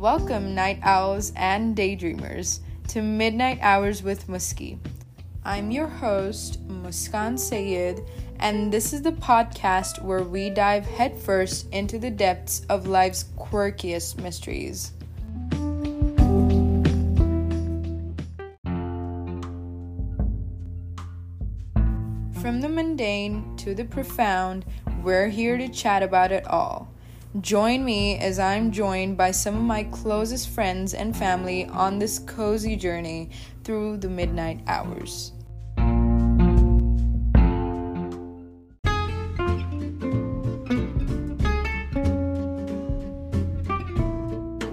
Welcome, night owls and daydreamers, to Midnight Hours with Muski. I'm your host, Muskaan Syed, and this is the podcast where we dive headfirst into the depths of life's quirkiest mysteries. From the mundane to the profound, we're here to chat about it all. Join me as I'm joined by some of my closest friends and family on this cozy journey through the midnight hours.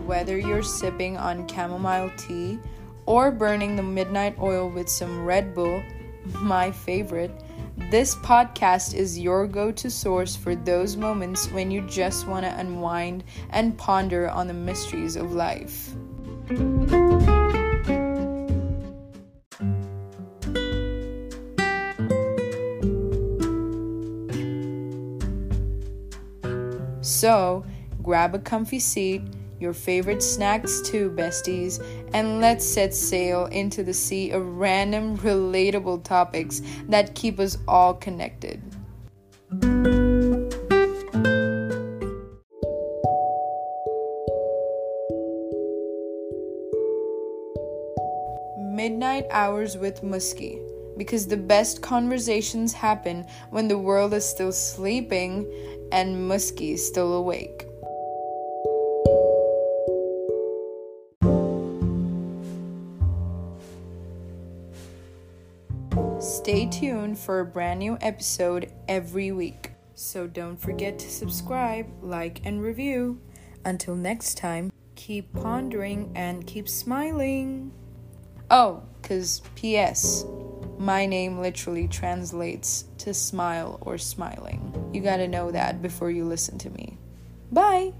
Whether you're sipping on chamomile tea or burning the midnight oil with some Red Bull, my favorite, this podcast is your go to source for those moments when you just want to unwind and ponder on the mysteries of life. So, grab a comfy seat your favorite snacks too, besties, and let's set sail into the sea of random, relatable topics that keep us all connected. Midnight Hours with Muski, because the best conversations happen when the world is still sleeping and Muski is still awake. Stay tuned for a brand new episode every week. So don't forget to subscribe, like, and review. Until next time, keep pondering and keep smiling. Oh, because P.S. My name literally translates to smile or smiling. You gotta know that before you listen to me. Bye!